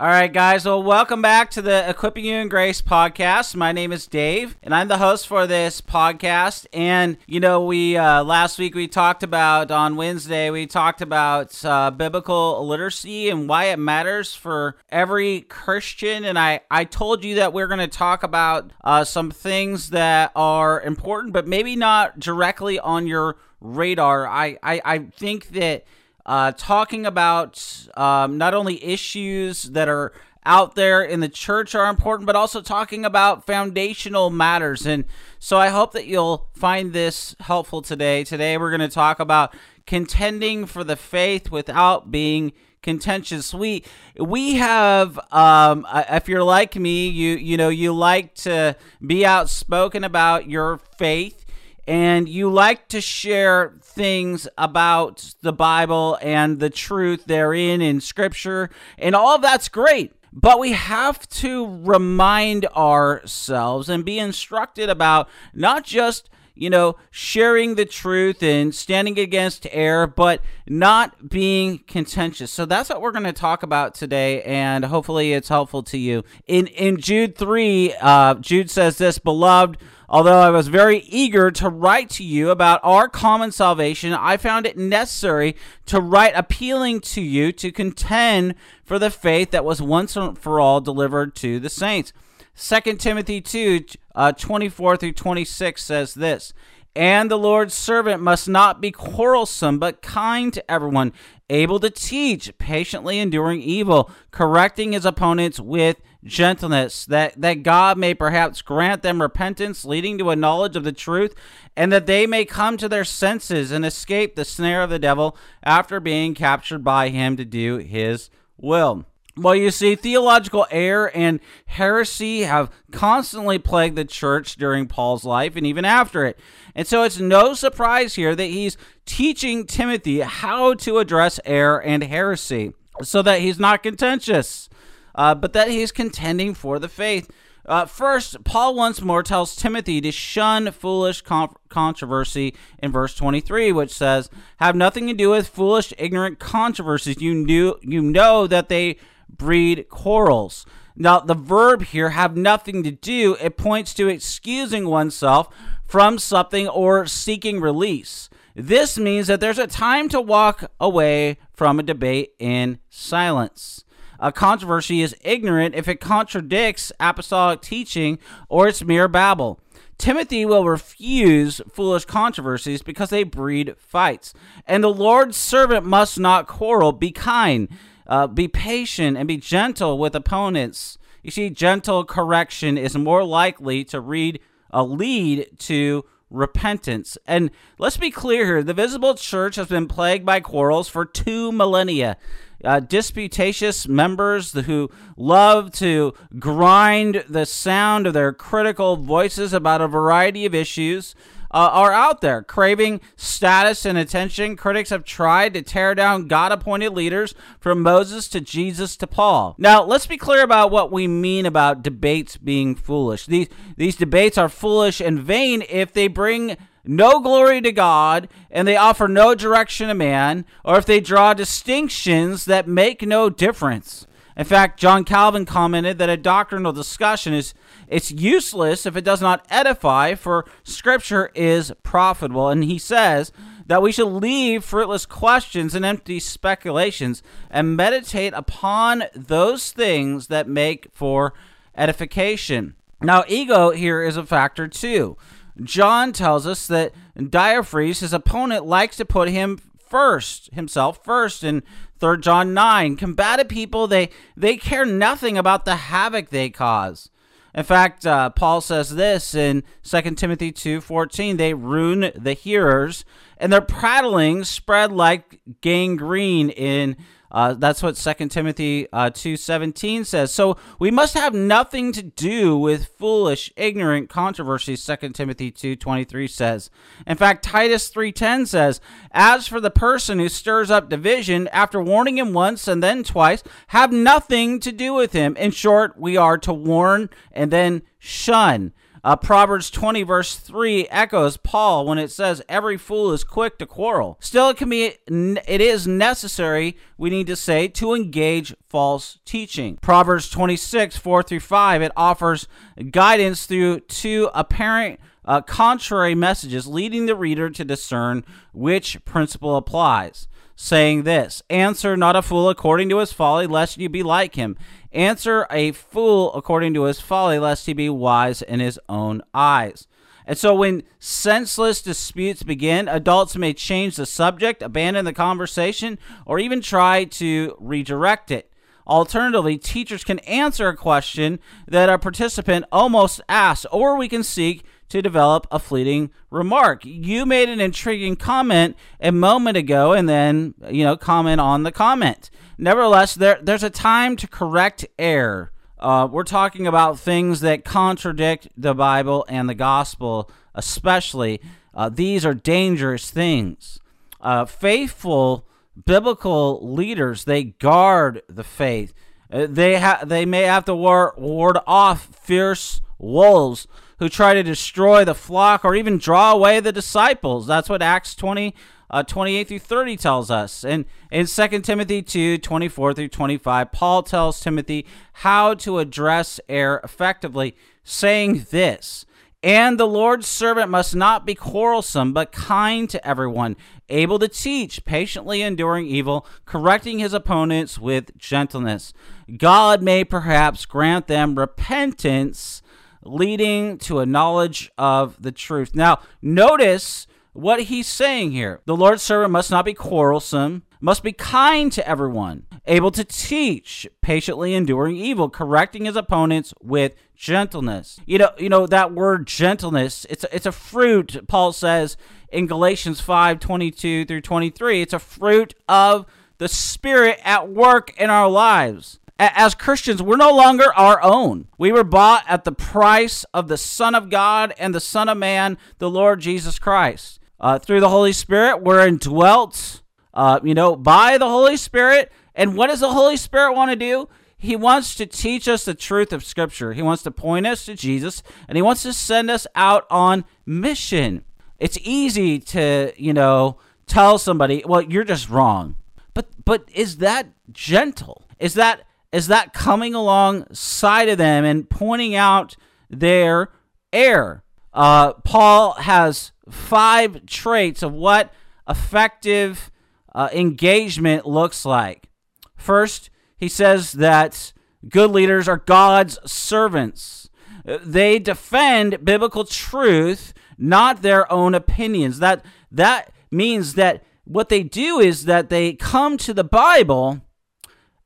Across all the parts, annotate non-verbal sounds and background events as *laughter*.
All right, guys. Well, welcome back to the Equipping You in Grace podcast. My name is Dave, and I'm the host for this podcast. And you know, we uh, last week we talked about on Wednesday we talked about uh, biblical literacy and why it matters for every Christian. And I I told you that we're going to talk about uh, some things that are important, but maybe not directly on your radar. I I, I think that uh, talking about um, not only issues that are out there in the church are important, but also talking about foundational matters. And so I hope that you'll find this helpful today. Today we're going to talk about contending for the faith without being contentious. We we have um, if you're like me, you you know you like to be outspoken about your faith and you like to share things about the Bible and the truth therein in Scripture, and all of that's great. But we have to remind ourselves and be instructed about not just you know, sharing the truth and standing against error, but not being contentious. So that's what we're going to talk about today, and hopefully it's helpful to you. In in Jude three, uh, Jude says this, beloved. Although I was very eager to write to you about our common salvation, I found it necessary to write appealing to you to contend for the faith that was once for all delivered to the saints. 2 Timothy 2 uh, 24 through 26 says this And the Lord's servant must not be quarrelsome, but kind to everyone, able to teach, patiently enduring evil, correcting his opponents with gentleness, that, that God may perhaps grant them repentance, leading to a knowledge of the truth, and that they may come to their senses and escape the snare of the devil after being captured by him to do his will. Well, you see, theological error and heresy have constantly plagued the church during Paul's life and even after it. And so it's no surprise here that he's teaching Timothy how to address error and heresy so that he's not contentious uh, but that he's contending for the faith. Uh, first, Paul once more tells Timothy to shun foolish con- controversy in verse 23, which says, Have nothing to do with foolish, ignorant controversies. You, knew, you know that they breed quarrels. Now, the verb here, have nothing to do, it points to excusing oneself from something or seeking release. This means that there's a time to walk away from a debate in silence. A controversy is ignorant if it contradicts apostolic teaching or it's mere babble. Timothy will refuse foolish controversies because they breed fights. And the Lord's servant must not quarrel. Be kind, uh, be patient, and be gentle with opponents. You see, gentle correction is more likely to read a lead to repentance. And let's be clear here the visible church has been plagued by quarrels for two millennia uh, disputatious members who love to grind the sound of their critical voices about a variety of issues. Uh, are out there craving status and attention. Critics have tried to tear down God appointed leaders from Moses to Jesus to Paul. Now, let's be clear about what we mean about debates being foolish. These, these debates are foolish and vain if they bring no glory to God, and they offer no direction to man, or if they draw distinctions that make no difference. In fact, John Calvin commented that a doctrinal discussion is it's useless if it does not edify, for scripture is profitable. And he says that we should leave fruitless questions and empty speculations and meditate upon those things that make for edification. Now, ego here is a factor too. John tells us that Diotrephes, his opponent, likes to put him first, himself first in 3 John 9. Combative people, they, they care nothing about the havoc they cause. In fact, uh, Paul says this in 2 Timothy 2:14, they ruin the hearers and their prattling spread like gangrene in uh, that's what 2 Timothy uh, 2.17 says. So we must have nothing to do with foolish, ignorant controversies, 2 Timothy 2.23 says. In fact, Titus 3.10 says, As for the person who stirs up division, after warning him once and then twice, have nothing to do with him. In short, we are to warn and then shun. Uh, Proverbs 20, verse 3 echoes Paul when it says, Every fool is quick to quarrel. Still, it can be, it is necessary, we need to say, to engage false teaching. Proverbs 26, 4 through 5, it offers guidance through two apparent uh, contrary messages, leading the reader to discern which principle applies saying this Answer not a fool according to his folly, lest you be like him. Answer a fool according to his folly, lest he be wise in his own eyes. And so, when senseless disputes begin, adults may change the subject, abandon the conversation, or even try to redirect it. Alternatively, teachers can answer a question that a participant almost asked, or we can seek to develop a fleeting remark. You made an intriguing comment a moment ago and then, you know, comment on the comment. Nevertheless, there, there's a time to correct error. Uh, we're talking about things that contradict the Bible and the gospel, especially. Uh, these are dangerous things. Uh, faithful biblical leaders, they guard the faith. Uh, they, ha- they may have to war- ward off fierce wolves who try to destroy the flock or even draw away the disciples. That's what Acts 20, uh, 28 through 30 tells us. And in 2 Timothy 2, 24 through 25, Paul tells Timothy how to address error effectively, saying this. And the Lord's servant must not be quarrelsome, but kind to everyone, able to teach, patiently enduring evil, correcting his opponents with gentleness. God may perhaps grant them repentance leading to a knowledge of the truth. Now, notice what he's saying here. The Lord's servant must not be quarrelsome, must be kind to everyone, able to teach, patiently enduring evil, correcting his opponents with gentleness. You know, you know that word gentleness, it's a, it's a fruit, Paul says in Galatians 5, 22 through 23. It's a fruit of the Spirit at work in our lives as Christians, we're no longer our own. We were bought at the price of the Son of God and the Son of Man, the Lord Jesus Christ. Uh, through the Holy Spirit, we're indwelt, uh, you know, by the Holy Spirit. And what does the Holy Spirit want to do? He wants to teach us the truth of Scripture. He wants to point us to Jesus, and He wants to send us out on mission. It's easy to, you know, tell somebody, "Well, you're just wrong," but but is that gentle? Is that is that coming alongside of them and pointing out their error. Uh, Paul has five traits of what effective uh, engagement looks like. First, he says that good leaders are God's servants. They defend biblical truth, not their own opinions. That that means that what they do is that they come to the Bible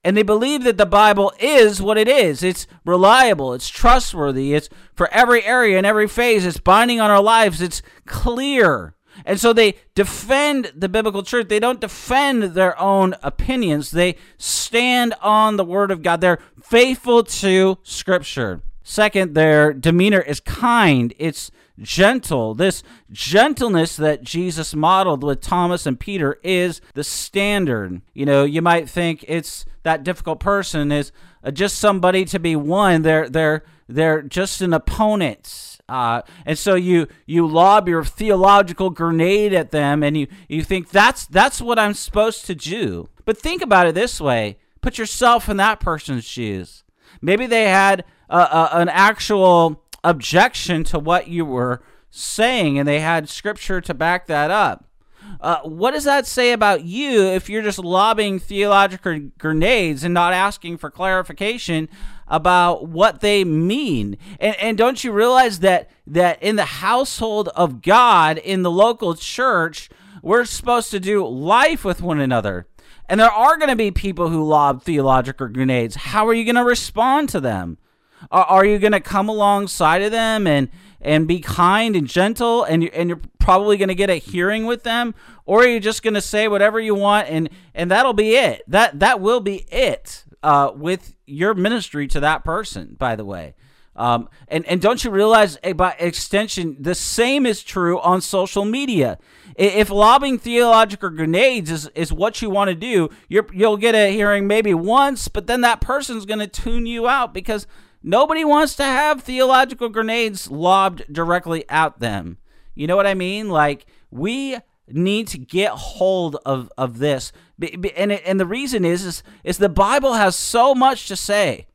and they believe that the Bible is what it is. It's reliable, it's trustworthy, it's for every area and every phase, it's binding on our lives, it's clear. And so they defend the biblical truth. They don't defend their own opinions. They stand on the word of God. They're faithful to scripture. Second, their demeanor is kind. It's gentle. This gentleness that Jesus modeled with Thomas and Peter is the standard. You know, you might think it's that difficult person is uh, just somebody to be won. They're they're they're just an opponent. Uh, and so you you lob your theological grenade at them, and you you think that's that's what I'm supposed to do. But think about it this way: put yourself in that person's shoes. Maybe they had an actual objection to what you were saying, and they had scripture to back that up. Uh, what does that say about you if you're just lobbing theological grenades and not asking for clarification about what they mean? And, and don't you realize that that in the household of God, in the local church, we're supposed to do life with one another. And there are going to be people who lob theological grenades. How are you going to respond to them? Are, are you going to come alongside of them and and be kind and gentle and you and you're probably going to get a hearing with them or are you just going to say whatever you want and and that'll be it. That that will be it uh, with your ministry to that person, by the way. Um, and, and don't you realize, eh, by extension, the same is true on social media. If lobbing theological grenades is, is what you want to do, you you'll get a hearing maybe once, but then that person's going to tune you out because nobody wants to have theological grenades lobbed directly at them. You know what I mean? Like, we need to get hold of, of this. And, it, and the reason is, is, is the Bible has so much to say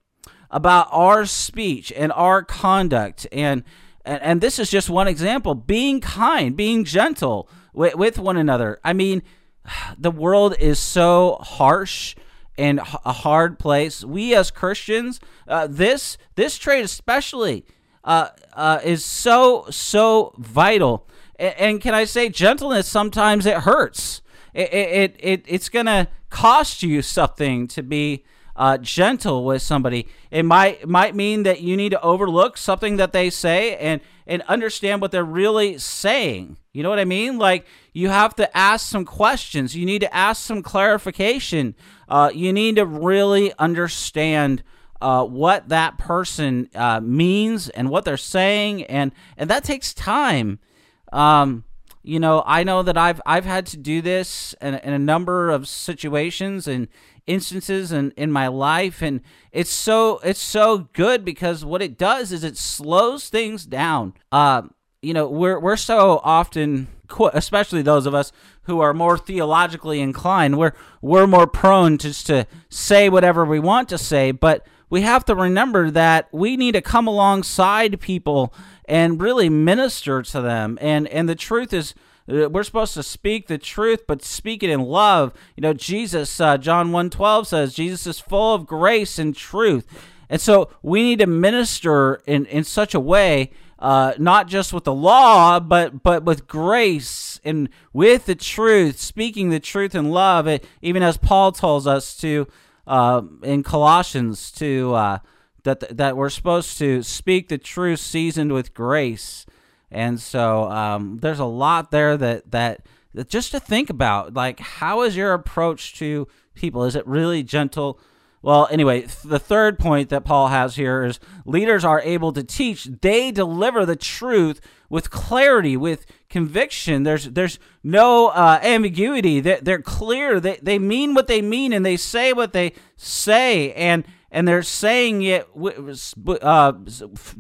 about our speech and our conduct and and, and this is just one example being kind being gentle with, with one another i mean *sighs* the world is so harsh and a hard place we as christians uh, this this trait especially uh, uh, is so so vital and, and, can i say gentleness sometimes it hurts it, it, it it's gonna cost you something to be uh, gentle with somebody. It might might mean that you need to overlook something that they say and and understand what they're really saying. You know what I mean? Like you have to ask some questions. You need to ask some clarification. Uh, you need to really understand. Uh, what that person uh, means and what they're saying, and and that takes time. Um, you know, I know that I've I've had to do this in, in a number of situations, and instances in, in my life and it's so it's so good because what it does is it slows things down uh, you know we're we're so often especially those of us who are more theologically inclined we're we're more prone just to say whatever we want to say but we have to remember that we need to come alongside people and really minister to them and and the truth is uh, we're supposed to speak the truth, but speak it in love. You know, Jesus, uh, John 1.12 says, Jesus is full of grace and truth. And so we need to minister in, in such a way, uh, not just with the law, but but with grace and with the truth, speaking the truth in love, it, even as Paul tells us to uh, in Colossians to uh, that that we're supposed to speak the truth seasoned with grace. And so um, there's a lot there that, that that just to think about. Like, how is your approach to people? Is it really gentle? Well, anyway, the third point that Paul has here is leaders are able to teach. They deliver the truth with clarity, with conviction. There's there's no uh, ambiguity. They're, they're clear. They they mean what they mean, and they say what they say. And and they're saying it uh,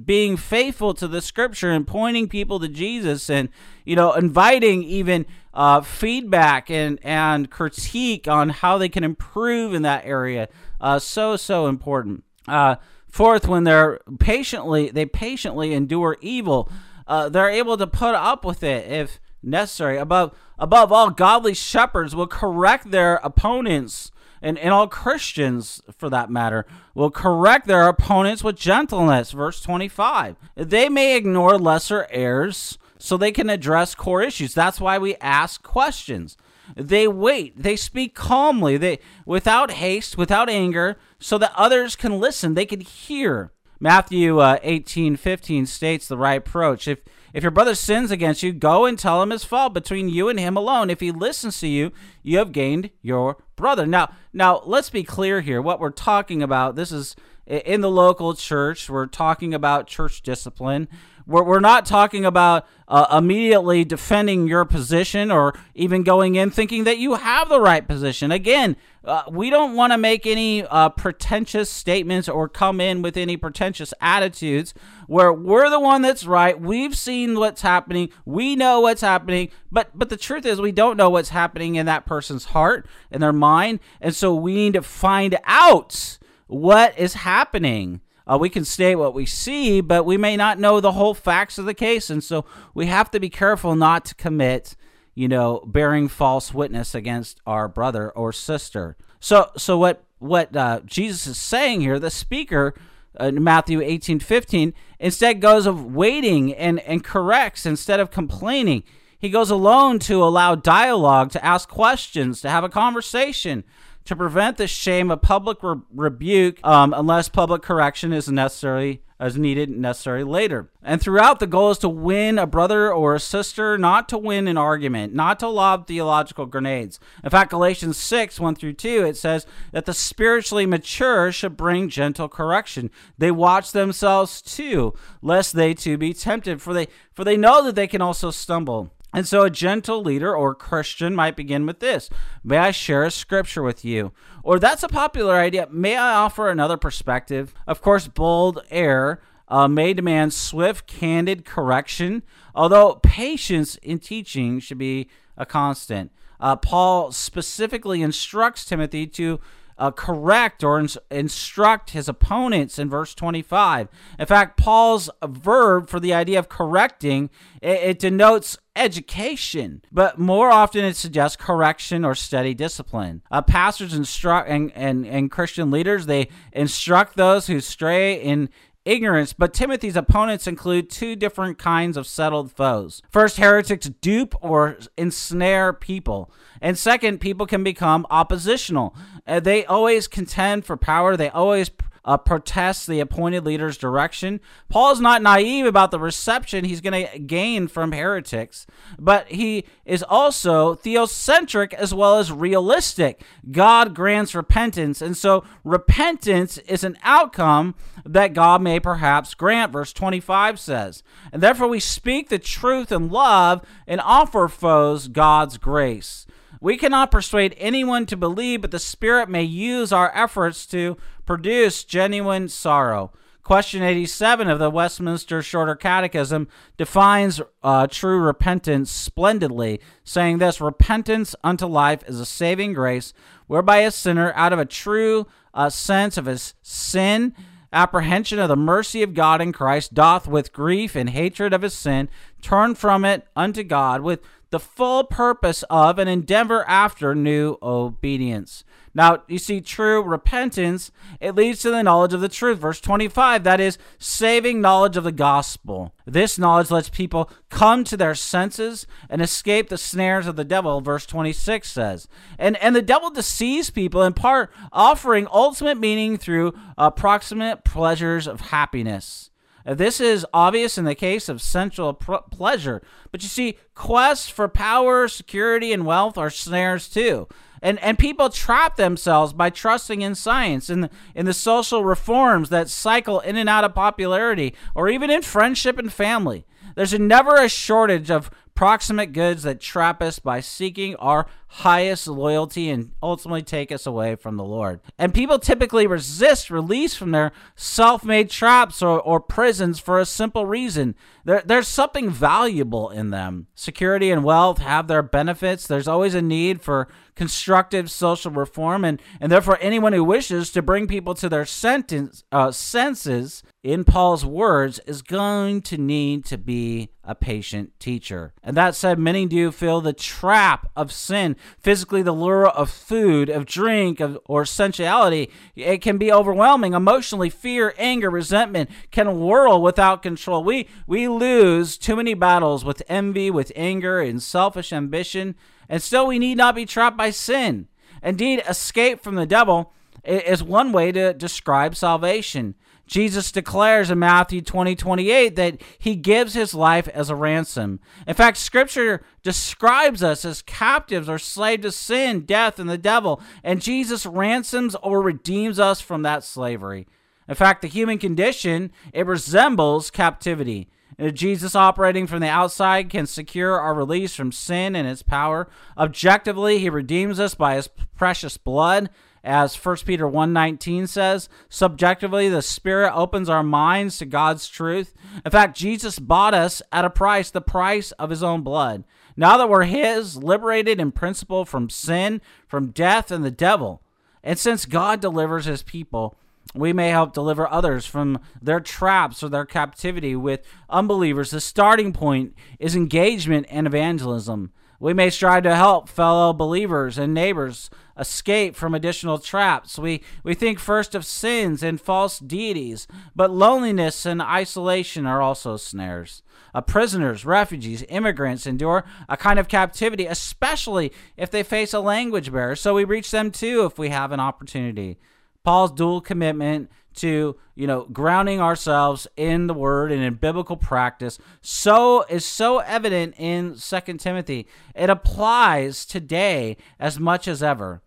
being faithful to the scripture and pointing people to Jesus and you know inviting even uh, feedback and and critique on how they can improve in that area uh, so so important uh, fourth when they're patiently they patiently endure evil uh, they're able to put up with it if necessary above above all godly shepherds will correct their opponents and, and all Christians, for that matter, will correct their opponents with gentleness. Verse 25. They may ignore lesser errors so they can address core issues. That's why we ask questions. They wait. They speak calmly. They without haste, without anger, so that others can listen. They can hear. Matthew uh, 18, 15 states the right approach. If if your brother sins against you, go and tell him his fault between you and him alone. If he listens to you, you have gained your brother. Now, now let's be clear here. What we're talking about, this is in the local church. We're talking about church discipline. We're, we're not talking about uh, immediately defending your position or even going in thinking that you have the right position. Again, uh, we don't want to make any uh, pretentious statements or come in with any pretentious attitudes where we're the one that's right. We've seen what's happening. We know what's happening. But but the truth is we don't know what's happening in that person's heart and their mind. And so we need to find out what is happening. Uh, we can state what we see, but we may not know the whole facts of the case. And so we have to be careful not to commit, you know, bearing false witness against our brother or sister. So, so what, what uh, Jesus is saying here, the speaker uh, in Matthew 18 15, instead goes of waiting and, and corrects instead of complaining. He goes alone to allow dialogue, to ask questions, to have a conversation, to prevent the shame of public re- rebuke um, unless public correction is necessary as needed necessary later. And throughout, the goal is to win a brother or a sister, not to win an argument, not to lob theological grenades. In fact, Galatians 6 1 through 2, it says that the spiritually mature should bring gentle correction. They watch themselves too, lest they too be tempted, for they, for they know that they can also stumble. And so a gentle leader or Christian might begin with this May I share a scripture with you? Or that's a popular idea. May I offer another perspective? Of course, bold air uh, may demand swift, candid correction, although patience in teaching should be a constant. Uh, Paul specifically instructs Timothy to uh, correct or ins- instruct his opponents in verse 25. In fact, Paul's verb for the idea of correcting it, it denotes education, but more often it suggests correction or steady discipline. Uh, pastors instruct and, and, and Christian leaders they instruct those who stray in ignorance, but Timothy's opponents include two different kinds of settled foes. First, heretics dupe or ensnare people. And second, people can become oppositional. Uh, they always contend for power, they always uh, protests the appointed leader's direction. Paul is not naive about the reception he's going to gain from heretics, but he is also theocentric as well as realistic. God grants repentance, and so repentance is an outcome that God may perhaps grant, verse 25 says. And therefore we speak the truth in love and offer foes God's grace. We cannot persuade anyone to believe, but the Spirit may use our efforts to produce genuine sorrow. Question 87 of the Westminster Shorter Catechism defines uh, true repentance splendidly, saying this Repentance unto life is a saving grace, whereby a sinner, out of a true uh, sense of his sin, apprehension of the mercy of God in Christ, doth with grief and hatred of his sin turn from it unto God with the full purpose of and endeavor after new obedience. Now, you see, true repentance, it leads to the knowledge of the truth. Verse 25, that is saving knowledge of the gospel. This knowledge lets people come to their senses and escape the snares of the devil, verse 26 says. And, and the devil deceives people in part, offering ultimate meaning through approximate pleasures of happiness. This is obvious in the case of sensual pleasure, but you see, quests for power, security, and wealth are snares too. And, and people trap themselves by trusting in science, in the, in the social reforms that cycle in and out of popularity, or even in friendship and family. There's never a shortage of proximate goods that trap us by seeking our highest loyalty and ultimately take us away from the Lord. And people typically resist release from their self made traps or, or prisons for a simple reason there, there's something valuable in them. Security and wealth have their benefits. There's always a need for constructive social reform, and, and therefore, anyone who wishes to bring people to their sentence, uh, senses, in Paul's words, is going to need to be a patient teacher. And that said, many do feel the trap of sin, physically, the lure of food, of drink, of, or sensuality. It can be overwhelming. Emotionally, fear, anger, resentment can whirl without control. We, we lose too many battles with envy, with anger, and selfish ambition, and still we need not be trapped by sin. Indeed, escape from the devil is one way to describe salvation. Jesus declares in Matthew 20, 28 that he gives his life as a ransom. In fact, scripture describes us as captives or slaves to sin, death, and the devil, and Jesus ransoms or redeems us from that slavery. In fact, the human condition, it resembles captivity. Uh, Jesus operating from the outside can secure our release from sin and its power. Objectively, he redeems us by his precious blood. As 1 Peter 1:19 says, subjectively the Spirit opens our minds to God's truth. In fact, Jesus bought us at a price, the price of his own blood. Now that we're his, liberated in principle from sin, from death and the devil. And since God delivers his people, we may help deliver others from their traps or their captivity with unbelievers. The starting point is engagement and evangelism. We may strive to help fellow believers and neighbors escape from additional traps. We, we think first of sins and false deities, but loneliness and isolation are also snares. Uh, prisoners, refugees, immigrants endure a kind of captivity, especially if they face a language barrier. So we reach them too if we have an opportunity. Paul's dual commitment to you know grounding ourselves in the word and in biblical practice so is so evident in Second timothy it applies today as much as ever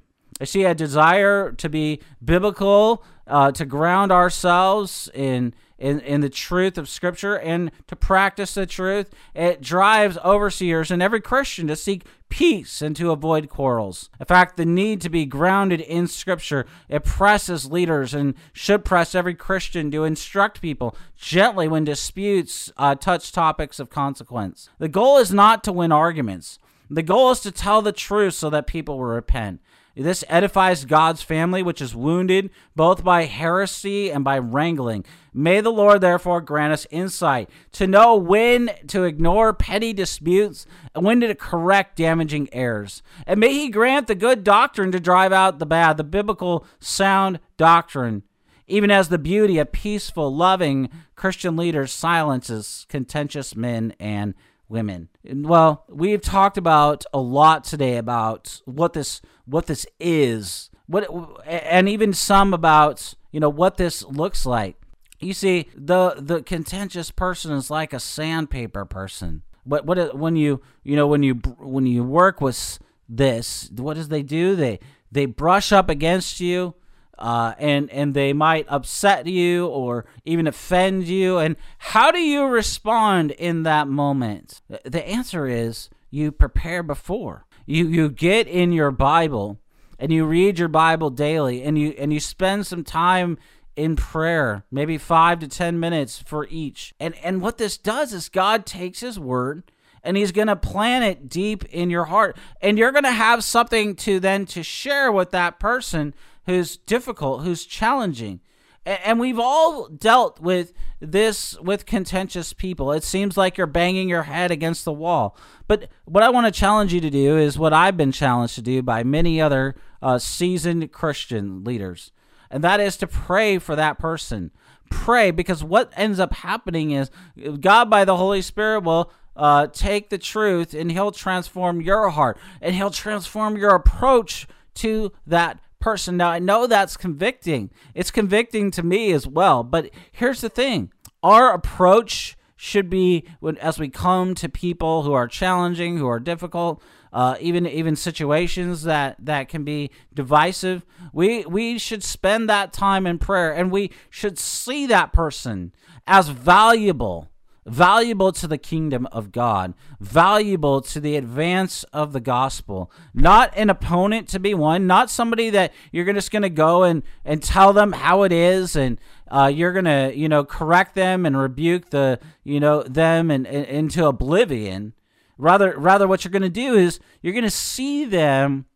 see a desire to be biblical, uh, to ground ourselves in, in in the truth of Scripture and to practice the truth. It drives overseers and every Christian to seek peace and to avoid quarrels. In fact, the need to be grounded in Scripture it presses leaders and should press every Christian to instruct people gently when disputes uh, touch topics of consequence. The goal is not to win arguments. The goal is to tell the truth so that people will repent. This edifies God's family, which is wounded both by heresy and by wrangling. May the Lord therefore grant us insight to know when to ignore petty disputes and when to correct damaging errors. And may He grant the good doctrine to drive out the bad, the biblical sound doctrine, even as the beauty of peaceful, loving Christian leaders silences contentious men and women. Well, we've talked about a lot today about what this what this is, what and even some about, you know, what this looks like. You see, the the contentious person is like a sandpaper person. But what when you, you know, when you when you work with this, what does they do? They they brush up against you uh, and and they might upset you or even offend you. And how do you respond in that moment? The answer is you prepare before. You you get in your Bible and you read your Bible daily, and you and you spend some time in prayer, maybe five to ten minutes for each. And and what this does is God takes His word and he's going to plant it deep in your heart and you're going to have something to then to share with that person who's difficult, who's challenging. And we've all dealt with this with contentious people. It seems like you're banging your head against the wall. But what I want to challenge you to do is what I've been challenged to do by many other uh, seasoned Christian leaders, and that is to pray for that person. Pray because what ends up happening is God, by the Holy Spirit, will uh, take the truth and He'll transform your heart and He'll transform your approach to that person. Now, I know that's convicting. It's convicting to me as well. But here's the thing our approach should be when, as we come to people who are challenging, who are difficult, uh, even even situations that that can be divisive. We we should spend that time in prayer, and we should see that person as valuable valuable to the kingdom of God, valuable to the advance of the gospel. Not an opponent to be won, not somebody that you're just going to go and, and tell them how it is and uh, you're going to, you know, correct them and rebuke the, you know, them and, and into oblivion. Rather, rather, what you're going to do is you're going to see them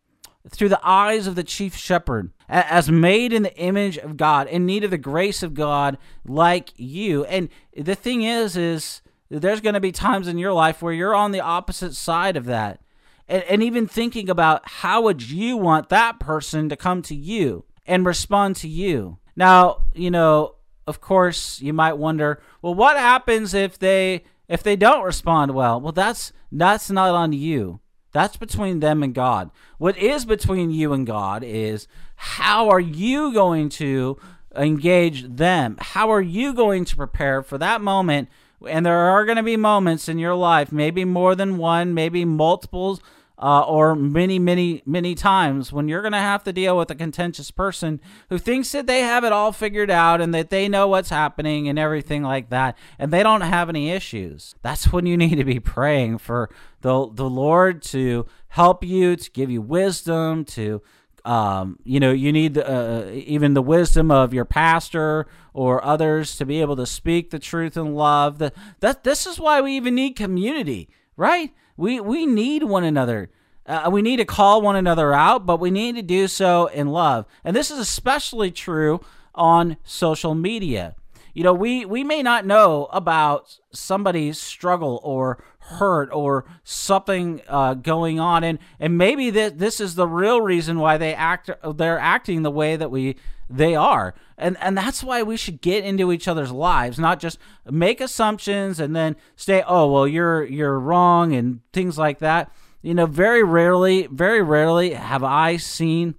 through the eyes of the chief shepherd, as made in the image of God, in need of the grace of God, like you. And the thing is, is there's going to be times in your life where you're on the opposite side of that. And, and even thinking about how would you want that person to come to you and respond to you. Now, you know, of course, you might wonder, well, what happens if they if they don't respond well? Well, that's that's not on you. That's between them and God. What is between you and God is how are you going to engage them? How are you going to prepare for that moment? And there are going to be moments in your life, maybe more than one, maybe multiples uh, or many, many, many times when you're going to have to deal with a contentious person who thinks that they have it all figured out and that they know what's happening and everything like that, and they don't have any issues. That's when you *laughs* need to be praying for the the Lord to help you, to give you wisdom, to um, you know, you need uh, even the wisdom of your pastor or others to be able to speak the truth in love. The, that this is why we even need community, right? We we need one another. Uh, we need to call one another out, but we need to do so in love. And this is especially true on social media. You know, we we may not know about somebody's struggle or hurt or something uh, going on and and maybe that this is the real reason why they act they're acting the way that we they are and and that's why we should get into each other's lives not just make assumptions and then say oh well you're you're wrong and things like that you know very rarely very rarely have i seen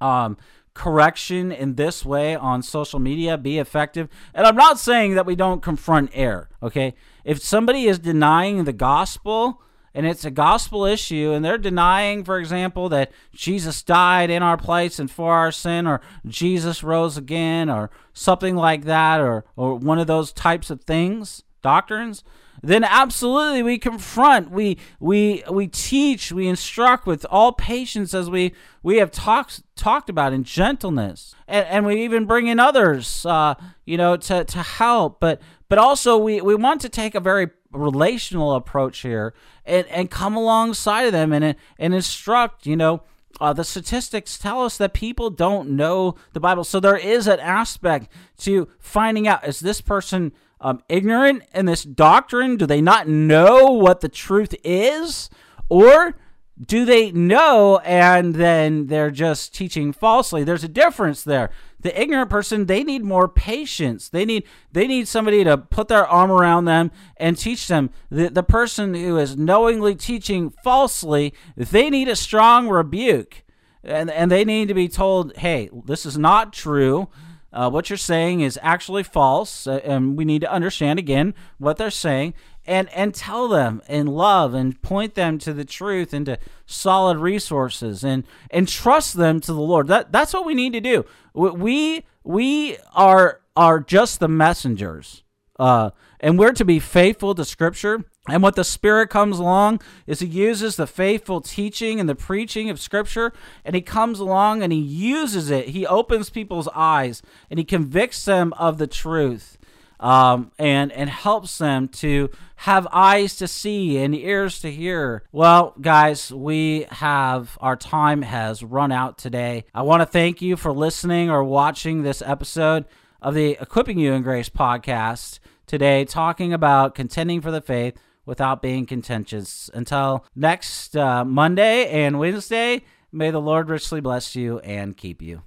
um correction in this way on social media be effective. And I'm not saying that we don't confront error, okay? If somebody is denying the gospel and it's a gospel issue and they're denying, for example, that Jesus died in our place and for our sin or Jesus rose again or something like that or, or one of those types of things, doctrines, then absolutely we confront, we we we teach, we instruct with all patience as we we have talked talked about in gentleness, and, and we even bring in others, uh, you know, to to help. But but also we we want to take a very relational approach here and and come alongside of them and and instruct, you know. Uh, the statistics tell us that people don't know the Bible. So there is an aspect to finding out is this person um, ignorant in this doctrine? Do they not know what the truth is? Or do they know and then they're just teaching falsely? There's a difference there. The ignorant person, they need more patience. They need they need somebody to put their arm around them and teach them. The, the person who is knowingly teaching falsely, they need a strong rebuke. And, and they need to be told, hey, this is not true uh, what you're saying is actually false, uh, and we need to understand again what they're saying, and and tell them in love and point them to the truth and to solid resources and and trust them to the Lord. That that's what we need to do. We we are are just the messengers, uh, and we're to be faithful to Scripture and what the Spirit comes along is He uses the faithful teaching and the preaching of Scripture, and He comes along and He uses it. He opens people's eyes and He convicts them of the truth, um, and and helps them to have eyes to see and ears to hear. Well, guys, we have our time has run out today. I want to thank you for listening or watching this episode of the Equipping You in Grace podcast today, talking about contending for the faith without being contentious. Until next uh, Monday and Wednesday, may the Lord richly bless you and keep you.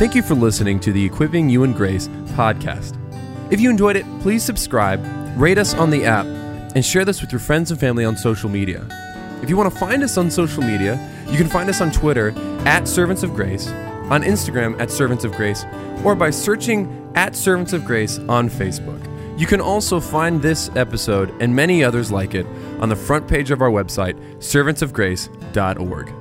Thank you for listening to the Equipping You in Grace podcast. If you enjoyed it, please subscribe, rate us on the app, and share this with your friends and family on social media. If you want to find us on social media, you can find us on Twitter at Servants of Grace, on Instagram at Servants of Grace, or by searching at Servants of Grace on Facebook. You can also find this episode and many others like it on the front page of our website, servantsofgrace.org.